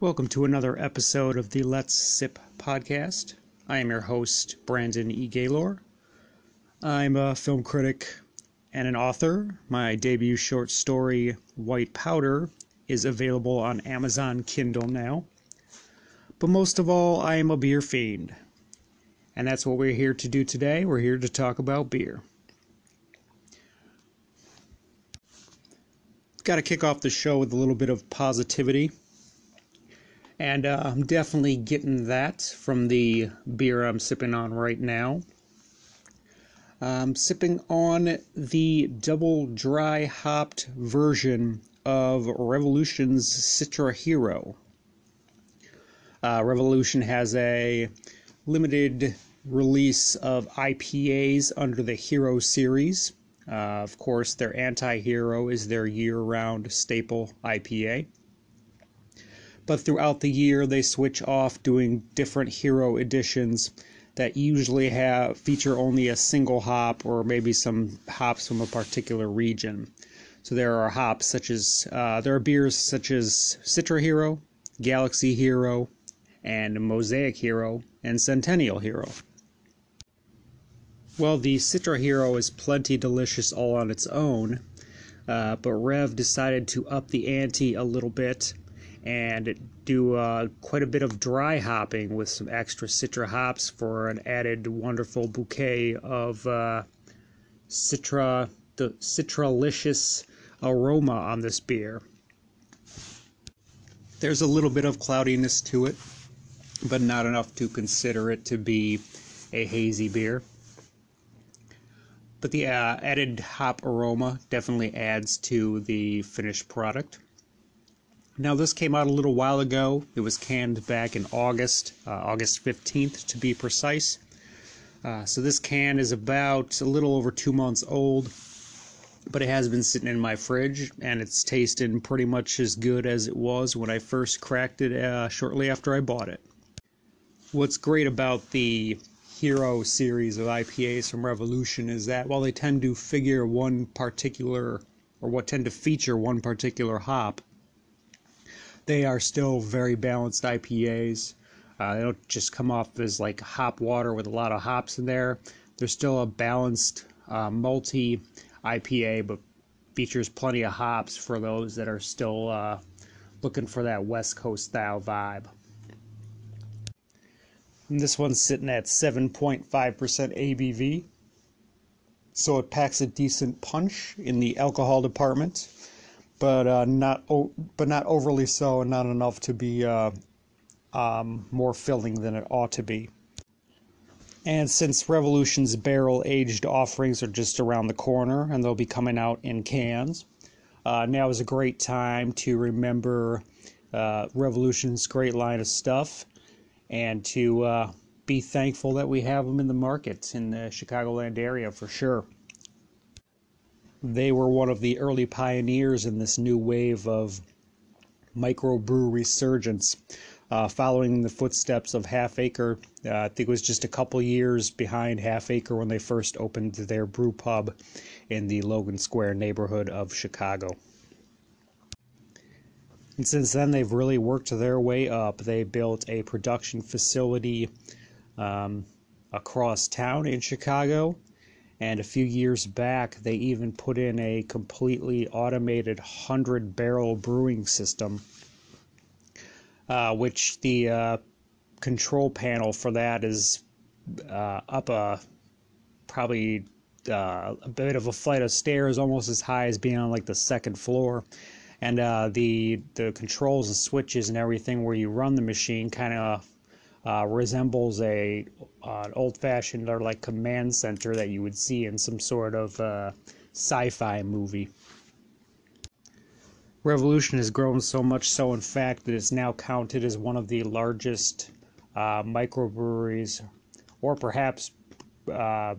Welcome to another episode of the Let's Sip podcast. I am your host, Brandon E. Gaylor. I'm a film critic and an author. My debut short story, White Powder, is available on Amazon Kindle now. But most of all, I am a beer fiend. And that's what we're here to do today. We're here to talk about beer. Got to kick off the show with a little bit of positivity. And uh, I'm definitely getting that from the beer I'm sipping on right now. I'm sipping on the double dry hopped version of Revolution's Citra Hero. Uh, Revolution has a limited release of IPAs under the Hero series. Uh, of course, their anti hero is their year round staple IPA but throughout the year they switch off doing different hero editions that usually have feature only a single hop or maybe some hops from a particular region. So there are hops such as uh, there are beers such as Citra Hero, Galaxy Hero, and Mosaic Hero and Centennial Hero. Well, the Citra Hero is plenty delicious all on its own, uh, but Rev decided to up the ante a little bit and do uh, quite a bit of dry hopping with some extra citra hops for an added wonderful bouquet of uh, citra the citralicious aroma on this beer. There's a little bit of cloudiness to it, but not enough to consider it to be a hazy beer. But the uh, added hop aroma definitely adds to the finished product. Now, this came out a little while ago. It was canned back in August, uh, August 15th to be precise. Uh, so, this can is about a little over two months old, but it has been sitting in my fridge and it's tasting pretty much as good as it was when I first cracked it uh, shortly after I bought it. What's great about the Hero series of IPAs from Revolution is that while they tend to figure one particular, or what tend to feature one particular hop, they are still very balanced IPAs. Uh, they don't just come off as like hop water with a lot of hops in there. They're still a balanced uh, multi IPA, but features plenty of hops for those that are still uh, looking for that West Coast style vibe. And this one's sitting at 7.5% ABV, so it packs a decent punch in the alcohol department but uh, not but not overly so, and not enough to be uh, um, more filling than it ought to be. And since Revolution's barrel aged offerings are just around the corner, and they'll be coming out in cans, uh, now is a great time to remember uh, Revolution's great line of stuff, and to uh, be thankful that we have them in the market in the Chicagoland area for sure they were one of the early pioneers in this new wave of microbrew resurgence. Uh, following the footsteps of Half Acre, uh, I think it was just a couple years behind Half Acre when they first opened their brew pub in the Logan Square neighborhood of Chicago. And since then, they've really worked their way up. They built a production facility um, across town in Chicago and a few years back, they even put in a completely automated 100 barrel brewing system, uh, which the uh, control panel for that is uh, up a probably uh, a bit of a flight of stairs, almost as high as being on like the second floor. And uh, the the controls and switches and everything where you run the machine kind of uh, resembles a uh, an old-fashioned or like command center that you would see in some sort of uh, sci-fi movie. Revolution has grown so much so, in fact, that it's now counted as one of the largest uh, microbreweries, or perhaps, uh,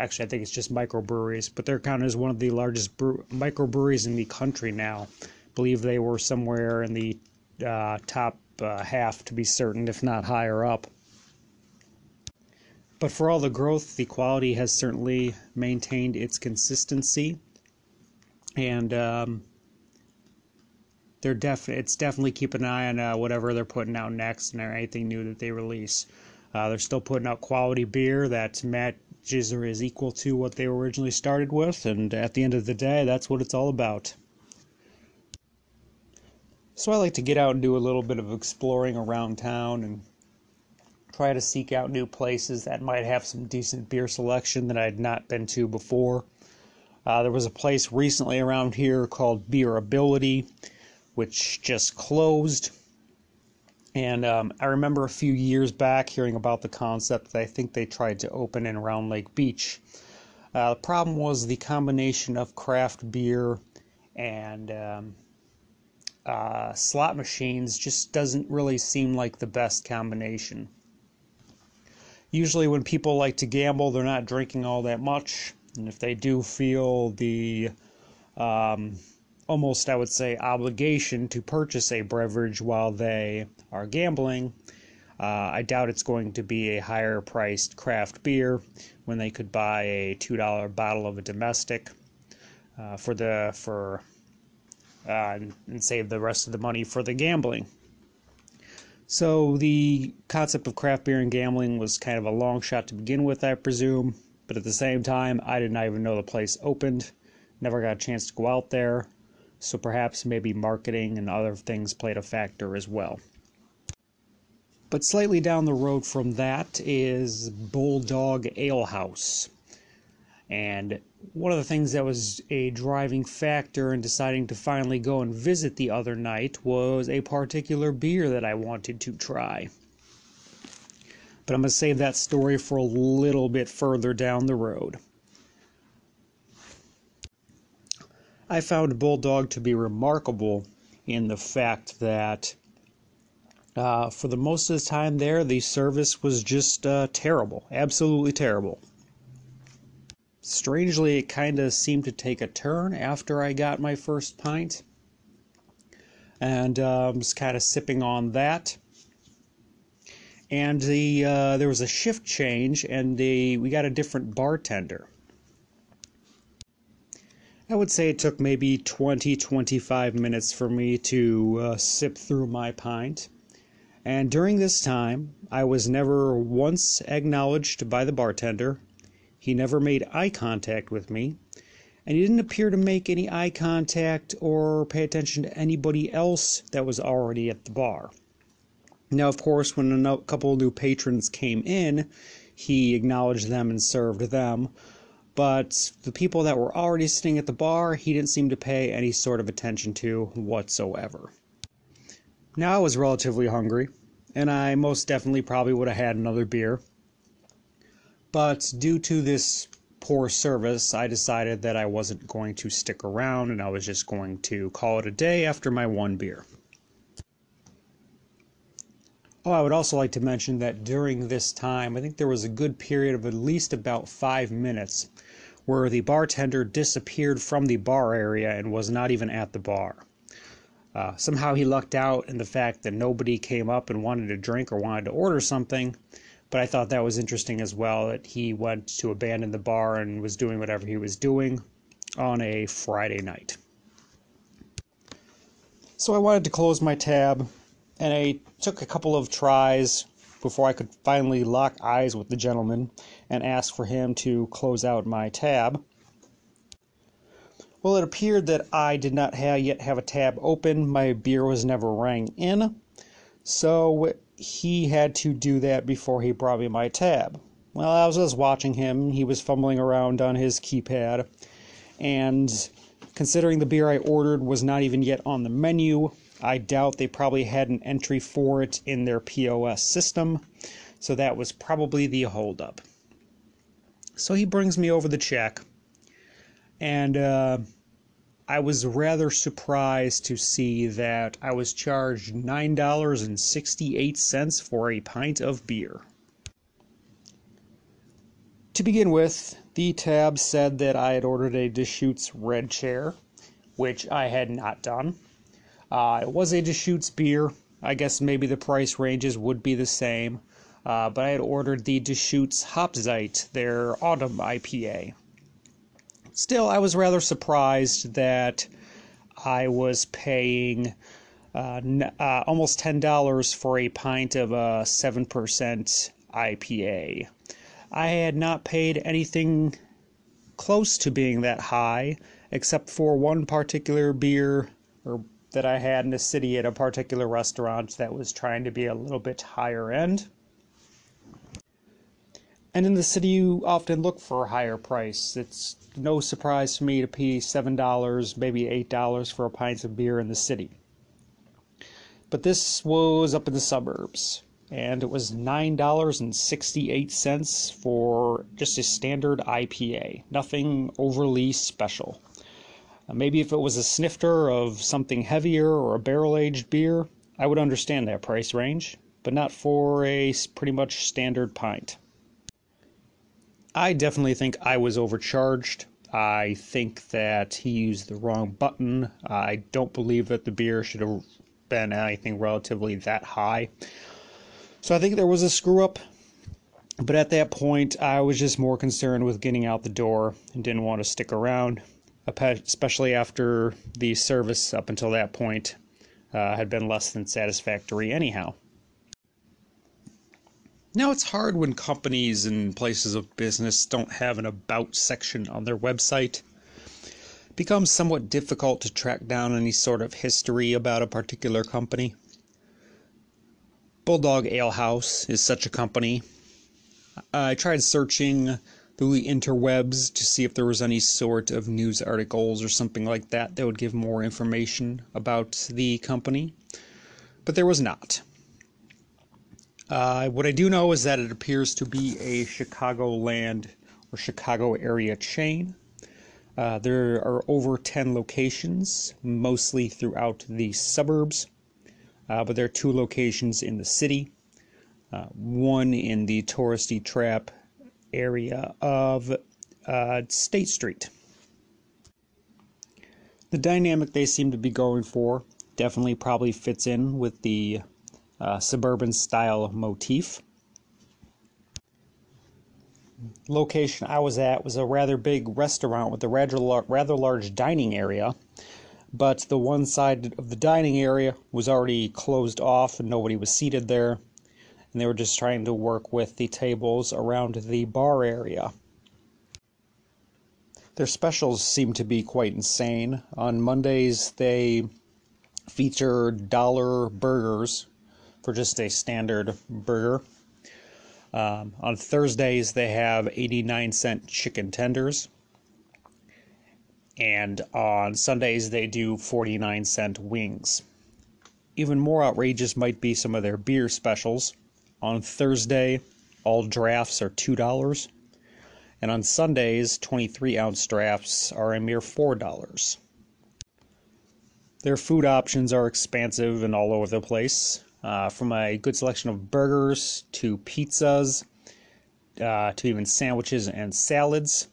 actually, I think it's just microbreweries, but they're counted as one of the largest brew- microbreweries in the country now. I believe they were somewhere in the uh, top uh, half to be certain, if not higher up. But for all the growth, the quality has certainly maintained its consistency. And um, they're def it's definitely keep an eye on uh, whatever they're putting out next and anything new that they release. Uh, they're still putting out quality beer that matches or is equal to what they originally started with, and at the end of the day, that's what it's all about. So I like to get out and do a little bit of exploring around town and try to seek out new places that might have some decent beer selection that I had not been to before. Uh, there was a place recently around here called Beer Ability, which just closed. And um, I remember a few years back hearing about the concept that I think they tried to open in Round Lake Beach. Uh, the problem was the combination of craft beer and um, uh, slot machines just doesn't really seem like the best combination. Usually, when people like to gamble, they're not drinking all that much, and if they do feel the um, almost, I would say, obligation to purchase a beverage while they are gambling, uh, I doubt it's going to be a higher priced craft beer when they could buy a two dollar bottle of a domestic uh, for the for uh, and, and save the rest of the money for the gambling. So the concept of craft beer and gambling was kind of a long shot to begin with, I presume. But at the same time, I did not even know the place opened. Never got a chance to go out there. So perhaps maybe marketing and other things played a factor as well. But slightly down the road from that is Bulldog Ale House. And one of the things that was a driving factor in deciding to finally go and visit the other night was a particular beer that I wanted to try. But I'm going to save that story for a little bit further down the road. I found Bulldog to be remarkable in the fact that uh, for the most of the time there, the service was just uh, terrible, absolutely terrible. Strangely, it kind of seemed to take a turn after I got my first pint, and uh, was kind of sipping on that. And the uh, there was a shift change, and the we got a different bartender. I would say it took maybe 20 25 minutes for me to uh, sip through my pint. And during this time, I was never once acknowledged by the bartender. He never made eye contact with me. And he didn't appear to make any eye contact or pay attention to anybody else that was already at the bar. Now, of course, when a couple new patrons came in, he acknowledged them and served them but the people that were already sitting at the bar, he didn't seem to pay any sort of attention to whatsoever. Now I was relatively hungry, and I most definitely probably would have had another beer. But due to this poor service, I decided that I wasn't going to stick around and I was just going to call it a day after my one beer. Oh, I would also like to mention that during this time, I think there was a good period of at least about five minutes where the bartender disappeared from the bar area and was not even at the bar. Uh, somehow he lucked out in the fact that nobody came up and wanted a drink or wanted to order something, but I thought that was interesting as well that he went to abandon the bar and was doing whatever he was doing on a Friday night. So I wanted to close my tab, and I took a couple of tries before I could finally lock eyes with the gentleman and ask for him to close out my tab. Well, it appeared that I did not have yet have a tab open. My beer was never rang in. So he had to do that before he brought me my tab. Well, I was just watching him. He was fumbling around on his keypad. And considering the beer I ordered was not even yet on the menu, I doubt they probably had an entry for it in their POS system, so that was probably the holdup. So he brings me over the check, and uh, I was rather surprised to see that I was charged $9.68 for a pint of beer. To begin with, the tab said that I had ordered a Deschutes Red Chair, which I had not done. Uh, it was a Deschutes beer. I guess maybe the price ranges would be the same. Uh, but I had ordered the Deschutes Hopzeit, their autumn IPA. Still, I was rather surprised that I was paying uh, uh, almost $10 for a pint of a 7% IPA. I had not paid anything close to being that high, except for one particular beer or that I had in the city at a particular restaurant that was trying to be a little bit higher end. And in the city, you often look for a higher price. It's no surprise for me to pay $7, maybe $8 for a pint of beer in the city. But this was up in the suburbs, and it was $9.68 for just a standard IPA. Nothing overly special. Uh, maybe if it was a snifter of something heavier or a barrel aged beer, I would understand that price range, but not for a pretty much standard pint. I definitely think I was overcharged. I think that he used the wrong button. I don't believe that the beer should have been anything relatively that high. So I think there was a screw up. But at that point, I was just more concerned with getting out the door and didn't want to stick around, especially after the service up until that point uh, had been less than satisfactory, anyhow. Now, it's hard when companies and places of business don't have an about section on their website. It becomes somewhat difficult to track down any sort of history about a particular company. Bulldog Ale House is such a company. I tried searching through the interwebs to see if there was any sort of news articles or something like that that would give more information about the company, but there was not. Uh, what I do know is that it appears to be a Chicagoland or Chicago area chain. Uh, there are over 10 locations, mostly throughout the suburbs, uh, but there are two locations in the city. Uh, one in the touristy trap area of uh, State Street. The dynamic they seem to be going for definitely probably fits in with the uh, suburban style motif. Location I was at was a rather big restaurant with a rather, rather large dining area, but the one side of the dining area was already closed off and nobody was seated there, and they were just trying to work with the tables around the bar area. Their specials seem to be quite insane. On Mondays, they feature dollar burgers for just a standard burger. Um, on Thursdays, they have 89 cent chicken tenders. And on Sundays, they do 49 cent wings. Even more outrageous might be some of their beer specials. On Thursday, all drafts are $2. And on Sundays, 23 ounce drafts are a mere $4. Their food options are expansive and all over the place uh, from a good selection of burgers to pizzas uh, to even sandwiches and salads.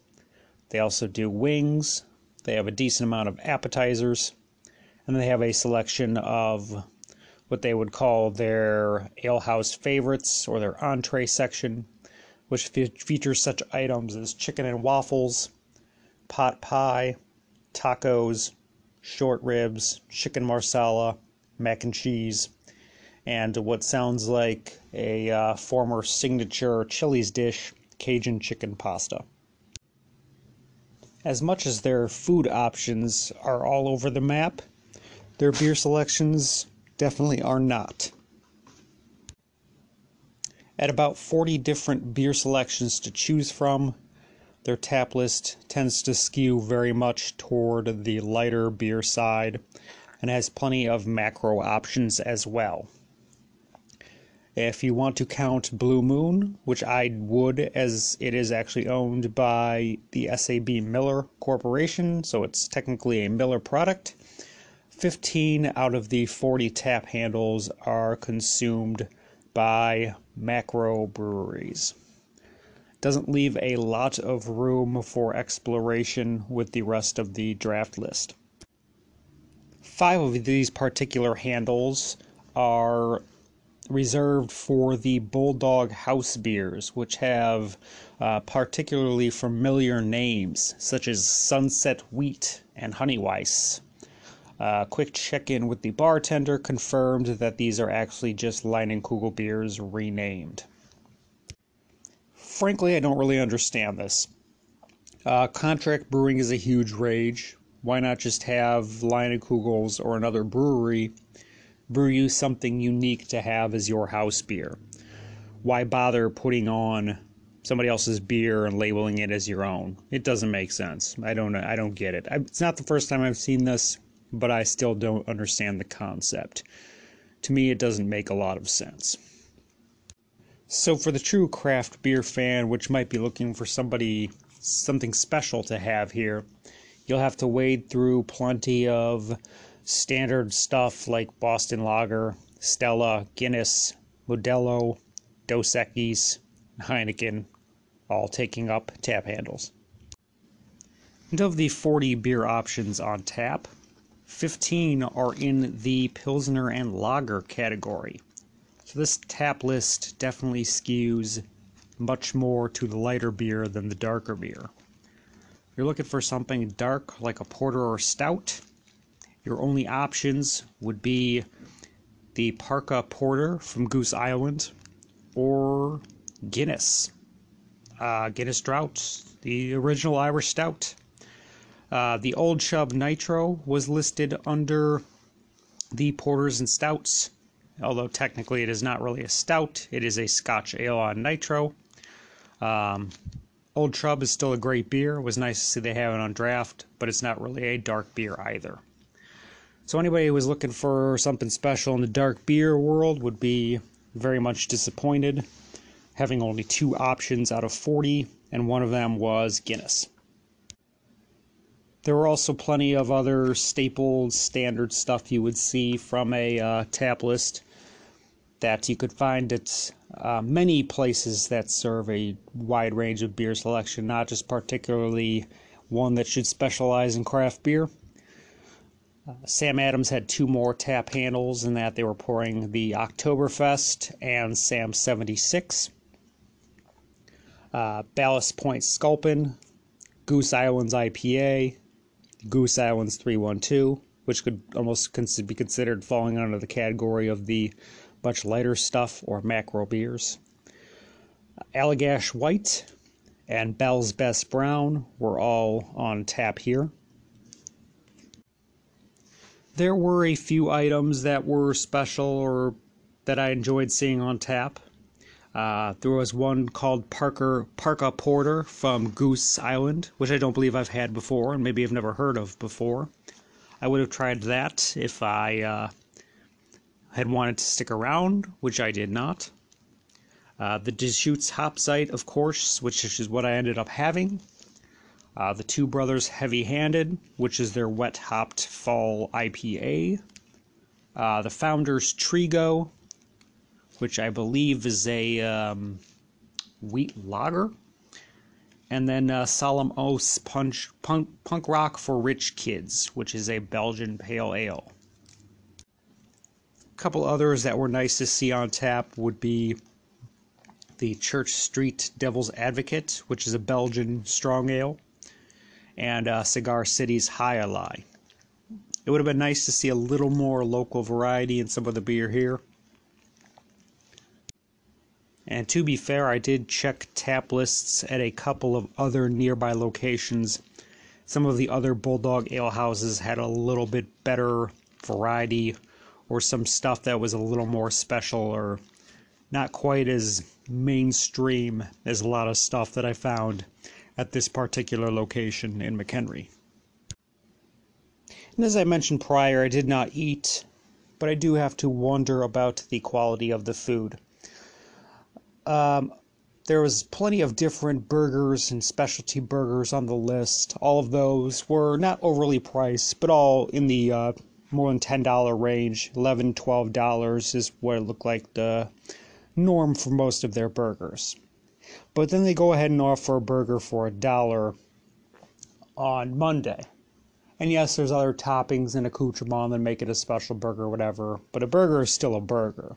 They also do wings. They have a decent amount of appetizers. And they have a selection of what they would call their alehouse favorites or their entree section, which fe- features such items as chicken and waffles, pot pie, tacos, short ribs, chicken marsala, mac and cheese, and what sounds like a uh, former signature Chili's dish, Cajun chicken pasta. As much as their food options are all over the map, their beer selections definitely are not. At about 40 different beer selections to choose from, their tap list tends to skew very much toward the lighter beer side and has plenty of macro options as well. If you want to count Blue Moon, which I would, as it is actually owned by the SAB Miller Corporation, so it's technically a Miller product, 15 out of the 40 tap handles are consumed by macro breweries. Doesn't leave a lot of room for exploration with the rest of the draft list. Five of these particular handles are reserved for the Bulldog house beers, which have uh, particularly familiar names such as Sunset Wheat and Honey Weiss. Uh, quick check in with the bartender confirmed that these are actually just Leinenkugel beers renamed. Frankly, I don't really understand this. Uh, contract brewing is a huge rage. Why not just have Leinenkugels or another brewery brew you something unique to have as your house beer? Why bother putting on somebody else's beer and labeling it as your own? It doesn't make sense. I don't I don't get it. I, it's not the first time I've seen this, but I still don't understand the concept. To me, it doesn't make a lot of sense. So, for the true craft beer fan, which might be looking for somebody something special to have here, you'll have to wade through plenty of standard stuff like Boston Lager, Stella, Guinness, Modelo, Dos Equis, Heineken, all taking up tap handles. And of the 40 beer options on tap, 15 are in the Pilsner and Lager category. So this tap list definitely skews much more to the lighter beer than the darker beer. If you're looking for something dark like a porter or stout, your only options would be the Parka Porter from Goose Island or Guinness. Uh, Guinness Draught, the original Irish Stout. Uh, the Old Chub Nitro was listed under the Porters and Stouts, although technically it is not really a stout, it is a Scotch ale on nitro. Um, Old Chub is still a great beer. It was nice to see they have it on draft, but it's not really a dark beer either. So anybody who was looking for something special in the dark beer world would be very much disappointed, having only two options out of 40, and one of them was Guinness. There were also plenty of other staple standard stuff you would see from a uh, tap list that you could find at uh, many places that serve a wide range of beer selection, not just particularly one that should specialize in craft beer. Uh, Sam Adams had two more tap handles in that they were pouring the Oktoberfest and Sam 76. Uh, Ballast Point Sculpin, Goose Islands IPA, Goose Islands 312, which could almost be considered falling under the category of the much lighter stuff or macro beers. Allagash White and Bell's Best Brown were all on tap here. There were a few items that were special or that I enjoyed seeing on tap. Uh, there was one called Parker Parka Porter from Goose Island, which I don't believe I've had before, and maybe I've never heard of before. I would have tried that if I uh, had wanted to stick around, which I did not. Uh, the Deschutes Hopzeit, of course, which is what I ended up having. Uh, the Two Brothers Heavy Handed, which is their wet hopped fall IPA. Uh, the Founders Trigo, which I believe is a um, wheat lager. And then uh, Solemn Oaths Punch, punk, punk Rock for Rich Kids, which is a Belgian pale ale A couple others that were nice to see on tap would be the Church Street Devil's Advocate, which is a Belgian strong ale, and uh, Cigar City's Jai Alai. It would have been nice to see a little more local variety in some of the beer here. And to be fair, I did check tap lists at a couple of other nearby locations. Some of the other Bulldog ale houses had a little bit better variety or some stuff that was a little more special or not quite as mainstream as a lot of stuff that I found at this particular location in McHenry. And as I mentioned prior, I did not eat, but I do have to wonder about the quality of the food. Um, there was plenty of different burgers and specialty burgers on the list. All of those were not overly priced, but all in the uh, more than $10 range. $11, $12 is what it looked like the norm for most of their burgers. But then they go ahead and offer a burger for a dollar on Monday. And yes, there's other toppings and accoutrement that make it a special burger whatever, but a burger is still a burger.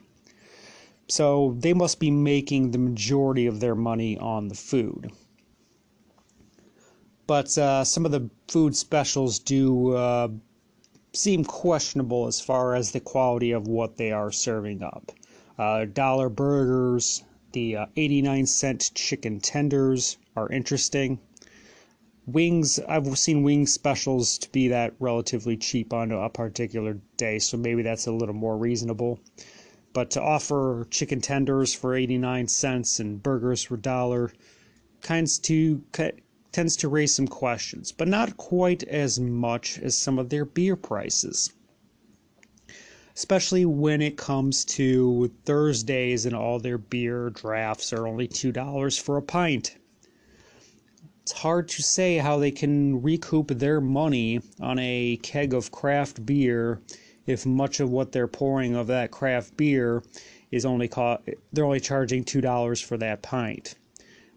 So they must be making the majority of their money on the food. But uh, some of the food specials do uh, seem questionable as far as the quality of what they are serving up. Uh, dollar burgers, the uh, 89 cent chicken tenders are interesting. Wings, I've seen wing specials to be that relatively cheap on a particular day, so maybe that's a little more reasonable. But to offer chicken tenders for 89 cents and burgers for a dollar to tends to raise some questions, but not quite as much as some of their beer prices. Especially when it comes to Thursdays and all their beer drafts are only $2 for a pint. It's hard to say how they can recoup their money on a keg of craft beer if much of what they're pouring of that craft beer is only they're only charging two dollars for that pint.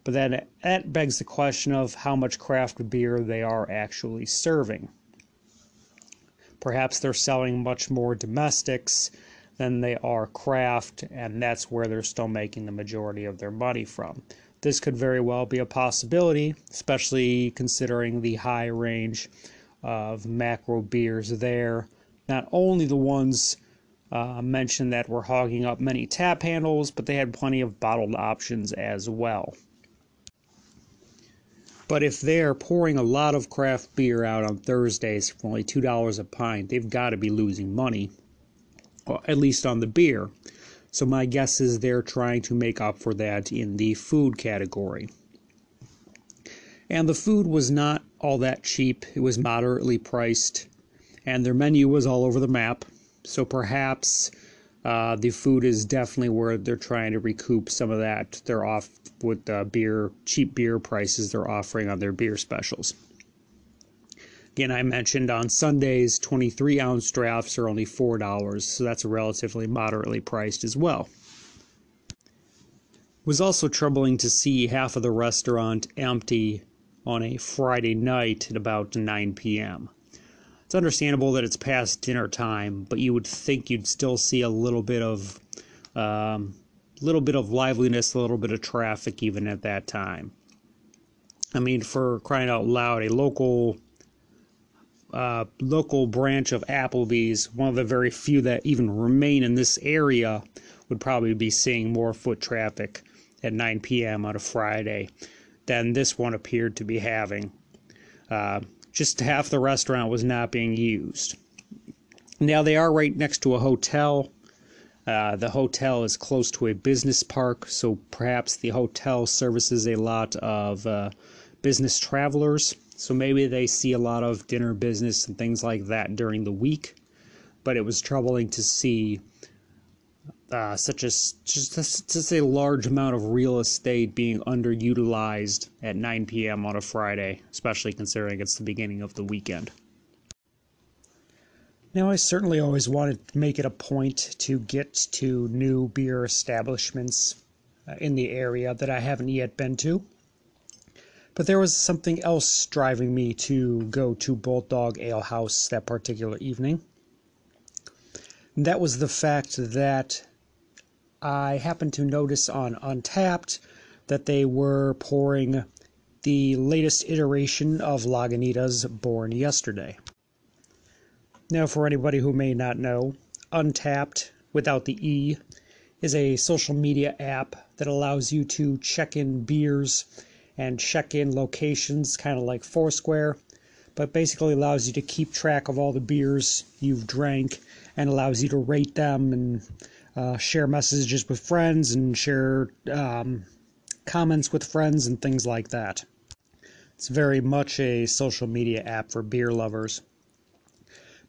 But then that begs the question of how much craft beer they are actually serving. Perhaps they're selling much more domestics than they are craft, and that's where they're still making the majority of their money from. This could very well be a possibility, especially considering the high range of macro beers there not only the ones uh, mentioned that were hogging up many tap handles, but they had plenty of bottled options as well. But if they're pouring a lot of craft beer out on Thursdays for only $2 a pint, they've got to be losing money, at least on the beer. So my guess is they're trying to make up for that in the food category. And the food was not all that cheap, it was moderately priced and their menu was all over the map. So perhaps uh, the food is definitely where they're trying to recoup some of that. They're off with the beer, cheap beer prices they're offering on their beer specials. Again, I mentioned on Sundays, 23 ounce drafts are only $4, so that's relatively moderately priced as well. It was also troubling to see half of the restaurant empty on a Friday night at about 9 p.m. It's understandable that it's past dinner time, but you would think you'd still see a little bit of, um, little bit of liveliness, a little bit of traffic even at that time. I mean, for crying out loud, a local uh, local branch of Applebee's, one of the very few that even remain in this area, would probably be seeing more foot traffic at 9 p.m. on a Friday than this one appeared to be having. Uh, just half the restaurant was not being used. Now they are right next to a hotel. Uh, the hotel is close to a business park, so perhaps the hotel services a lot of uh, business travelers. So maybe they see a lot of dinner business and things like that during the week. But it was troubling to see uh, such as just, a large amount of real estate being underutilized at 9 p.m. on a Friday, especially considering it's the beginning of the weekend. Now, I certainly always wanted to make it a point to get to new beer establishments uh, in the area that I haven't yet been to. But there was something else driving me to go to Bulldog Ale House that particular evening. And that was the fact that I happened to notice on Untappd that they were pouring the latest iteration of Lagunitas Born Yesterday. Now, for anybody who may not know, Untappd, without the E, is a social media app that allows you to check in beers and check in locations, kind of like Foursquare, but basically allows you to keep track of all the beers you've drank and allows you to rate them and uh, share messages with friends and share um, comments with friends and things like that. It's very much a social media app for beer lovers.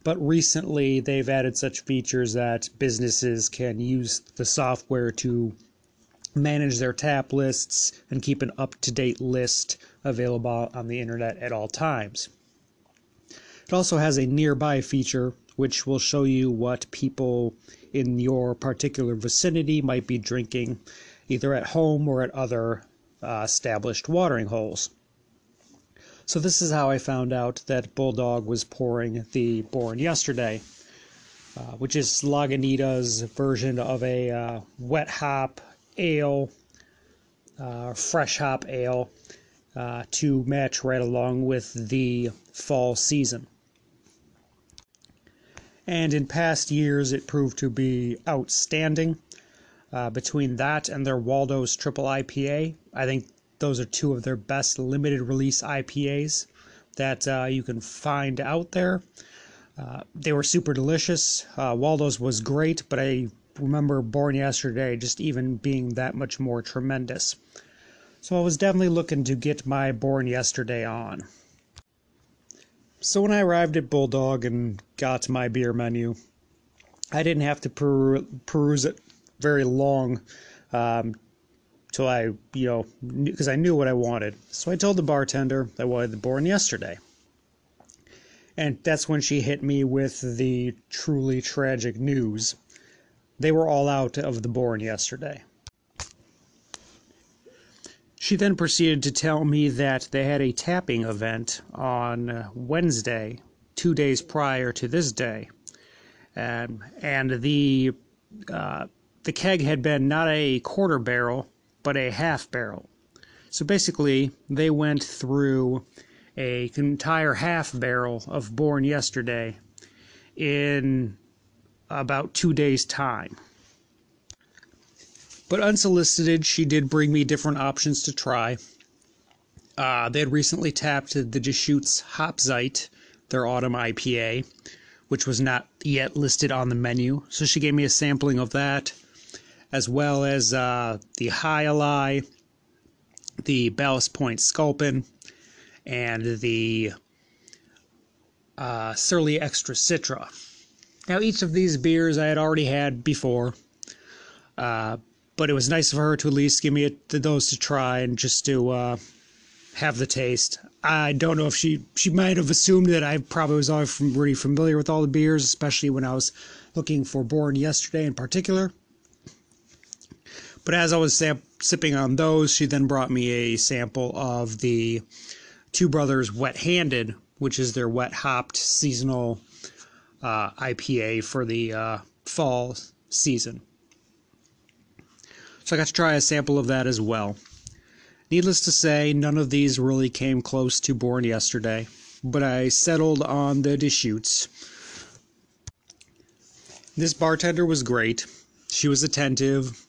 But recently, they've added such features that businesses can use the software to manage their tap lists and keep an up to date list available on the internet at all times. It also has a nearby feature which will show you what people in your particular vicinity might be drinking either at home or at other uh, established watering holes. So this is how I found out that Bulldog was pouring the Born Yesterday, uh, which is Lagunitas' version of a uh, wet hop ale, uh, fresh hop ale, uh, to match right along with the fall season. And in past years it proved to be outstanding. Uh, between that and their Waldo's Triple IPA, I think those are two of their best limited release IPAs that uh, you can find out there. Uh, they were super delicious. Uh, Waldo's was great, but I remember Born Yesterday just even being that much more tremendous. So I was definitely looking to get my Born Yesterday on. So when I arrived at Bulldog and got my beer menu, I didn't have to per- peruse it very long um, till I, you know, because I knew what I wanted. So I told the bartender I wanted the Born Yesterday. And that's when she hit me with the truly tragic news. They were all out of the Born Yesterday. She then proceeded to tell me that they had a tapping event on Wednesday, two days prior to this day, um, and the uh, the keg had been not a quarter barrel but a half barrel. So basically, they went through a entire half barrel of Born Yesterday in about two days' time. But unsolicited, she did bring me different options to try. Uh, they had recently tapped the Deschutes Hopzeit, their autumn IPA, which was not yet listed on the menu. So she gave me a sampling of that, as well as uh, the Jai the Ballast Point Sculpin, and the uh, Surly Extra Citra. Now, each of these beers I had already had before, uh, but it was nice of her to at least give me a, those to try and just to uh, have the taste. I don't know if she she might have assumed that I probably was already familiar with all the beers, especially when I was looking for Born yesterday in particular. But as I was sipping on those, she then brought me a sample of the Two Brothers Wet Handed, which is their wet hopped seasonal uh, IPA for the uh, fall season. So I got to try a sample of that as well. Needless to say, none of these really came close to Born yesterday, but I settled on the Deschutes. This bartender was great. She was attentive,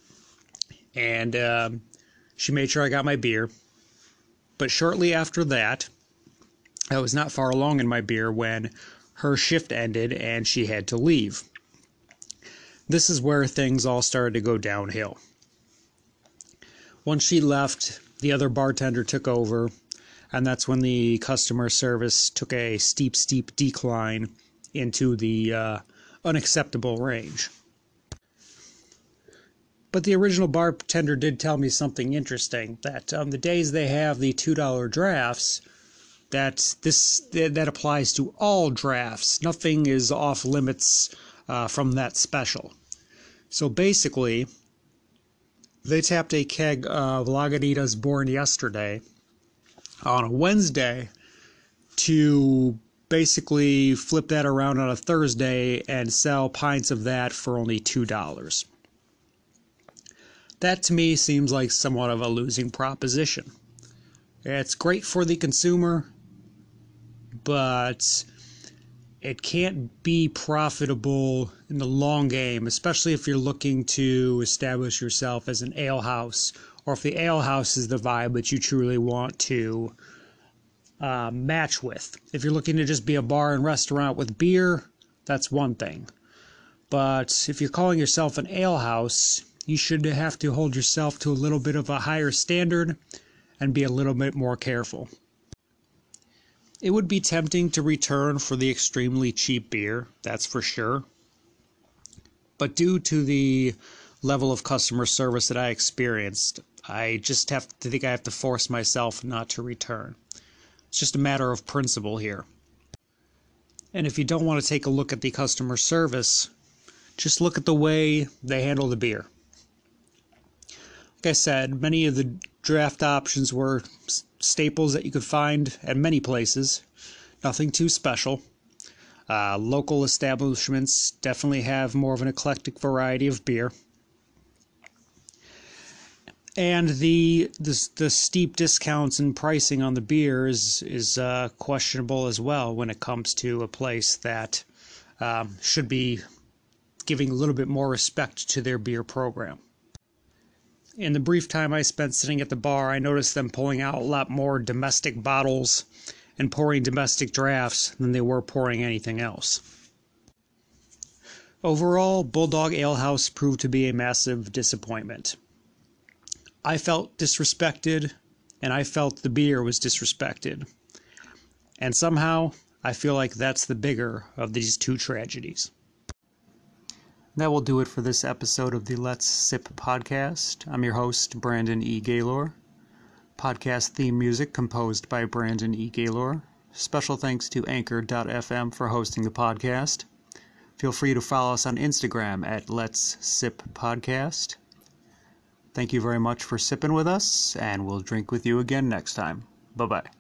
and um, she made sure I got my beer. But shortly after that, I was not far along in my beer when her shift ended and she had to leave. This is where things all started to go downhill. Once she left, the other bartender took over, and that's when the customer service took a steep, steep decline into the uh, unacceptable range. But the original bartender did tell me something interesting that on the days they have the $2 drafts, that this that applies to all drafts. Nothing is off limits uh, from that special. So basically, they tapped a keg of Lagunitas born yesterday on a Wednesday to basically flip that around on a Thursday and sell pints of that for only $2. That to me seems like somewhat of a losing proposition. It's great for the consumer, but it can't be profitable in the long game, especially if you're looking to establish yourself as an ale house, or if the ale house is the vibe that you truly want to uh, match with. If you're looking to just be a bar and restaurant with beer, that's one thing. But if you're calling yourself an ale house, you should have to hold yourself to a little bit of a higher standard and be a little bit more careful. It would be tempting to return for the extremely cheap beer, that's for sure. But due to the level of customer service that I experienced, I just have to think I have to force myself not to return. It's just a matter of principle here. And if you don't want to take a look at the customer service, just look at the way they handle the beer. Like I said, many of the draft options were staples that you could find at many places. Nothing too special. Uh, local establishments definitely have more of an eclectic variety of beer. And the, the the steep discounts and pricing on the beer is is uh, questionable as well when it comes to a place that um, should be giving a little bit more respect to their beer program. In the brief time I spent sitting at the bar, I noticed them pulling out a lot more domestic bottles and pouring domestic drafts than they were pouring anything else. Overall, Bulldog Ale House proved to be a massive disappointment. I felt disrespected, and I felt the beer was disrespected. And somehow, I feel like that's the bigger of these two tragedies. That will do it for this episode of the Let's Sip podcast. I'm your host, Brandon E. Gaylor. Podcast theme music composed by Brandon E. Gaylor. Special thanks to Anchor.fm for hosting the podcast. Feel free to follow us on Instagram at Let's Sip Podcast. Thank you very much for sipping with us, and we'll drink with you again next time. Bye bye.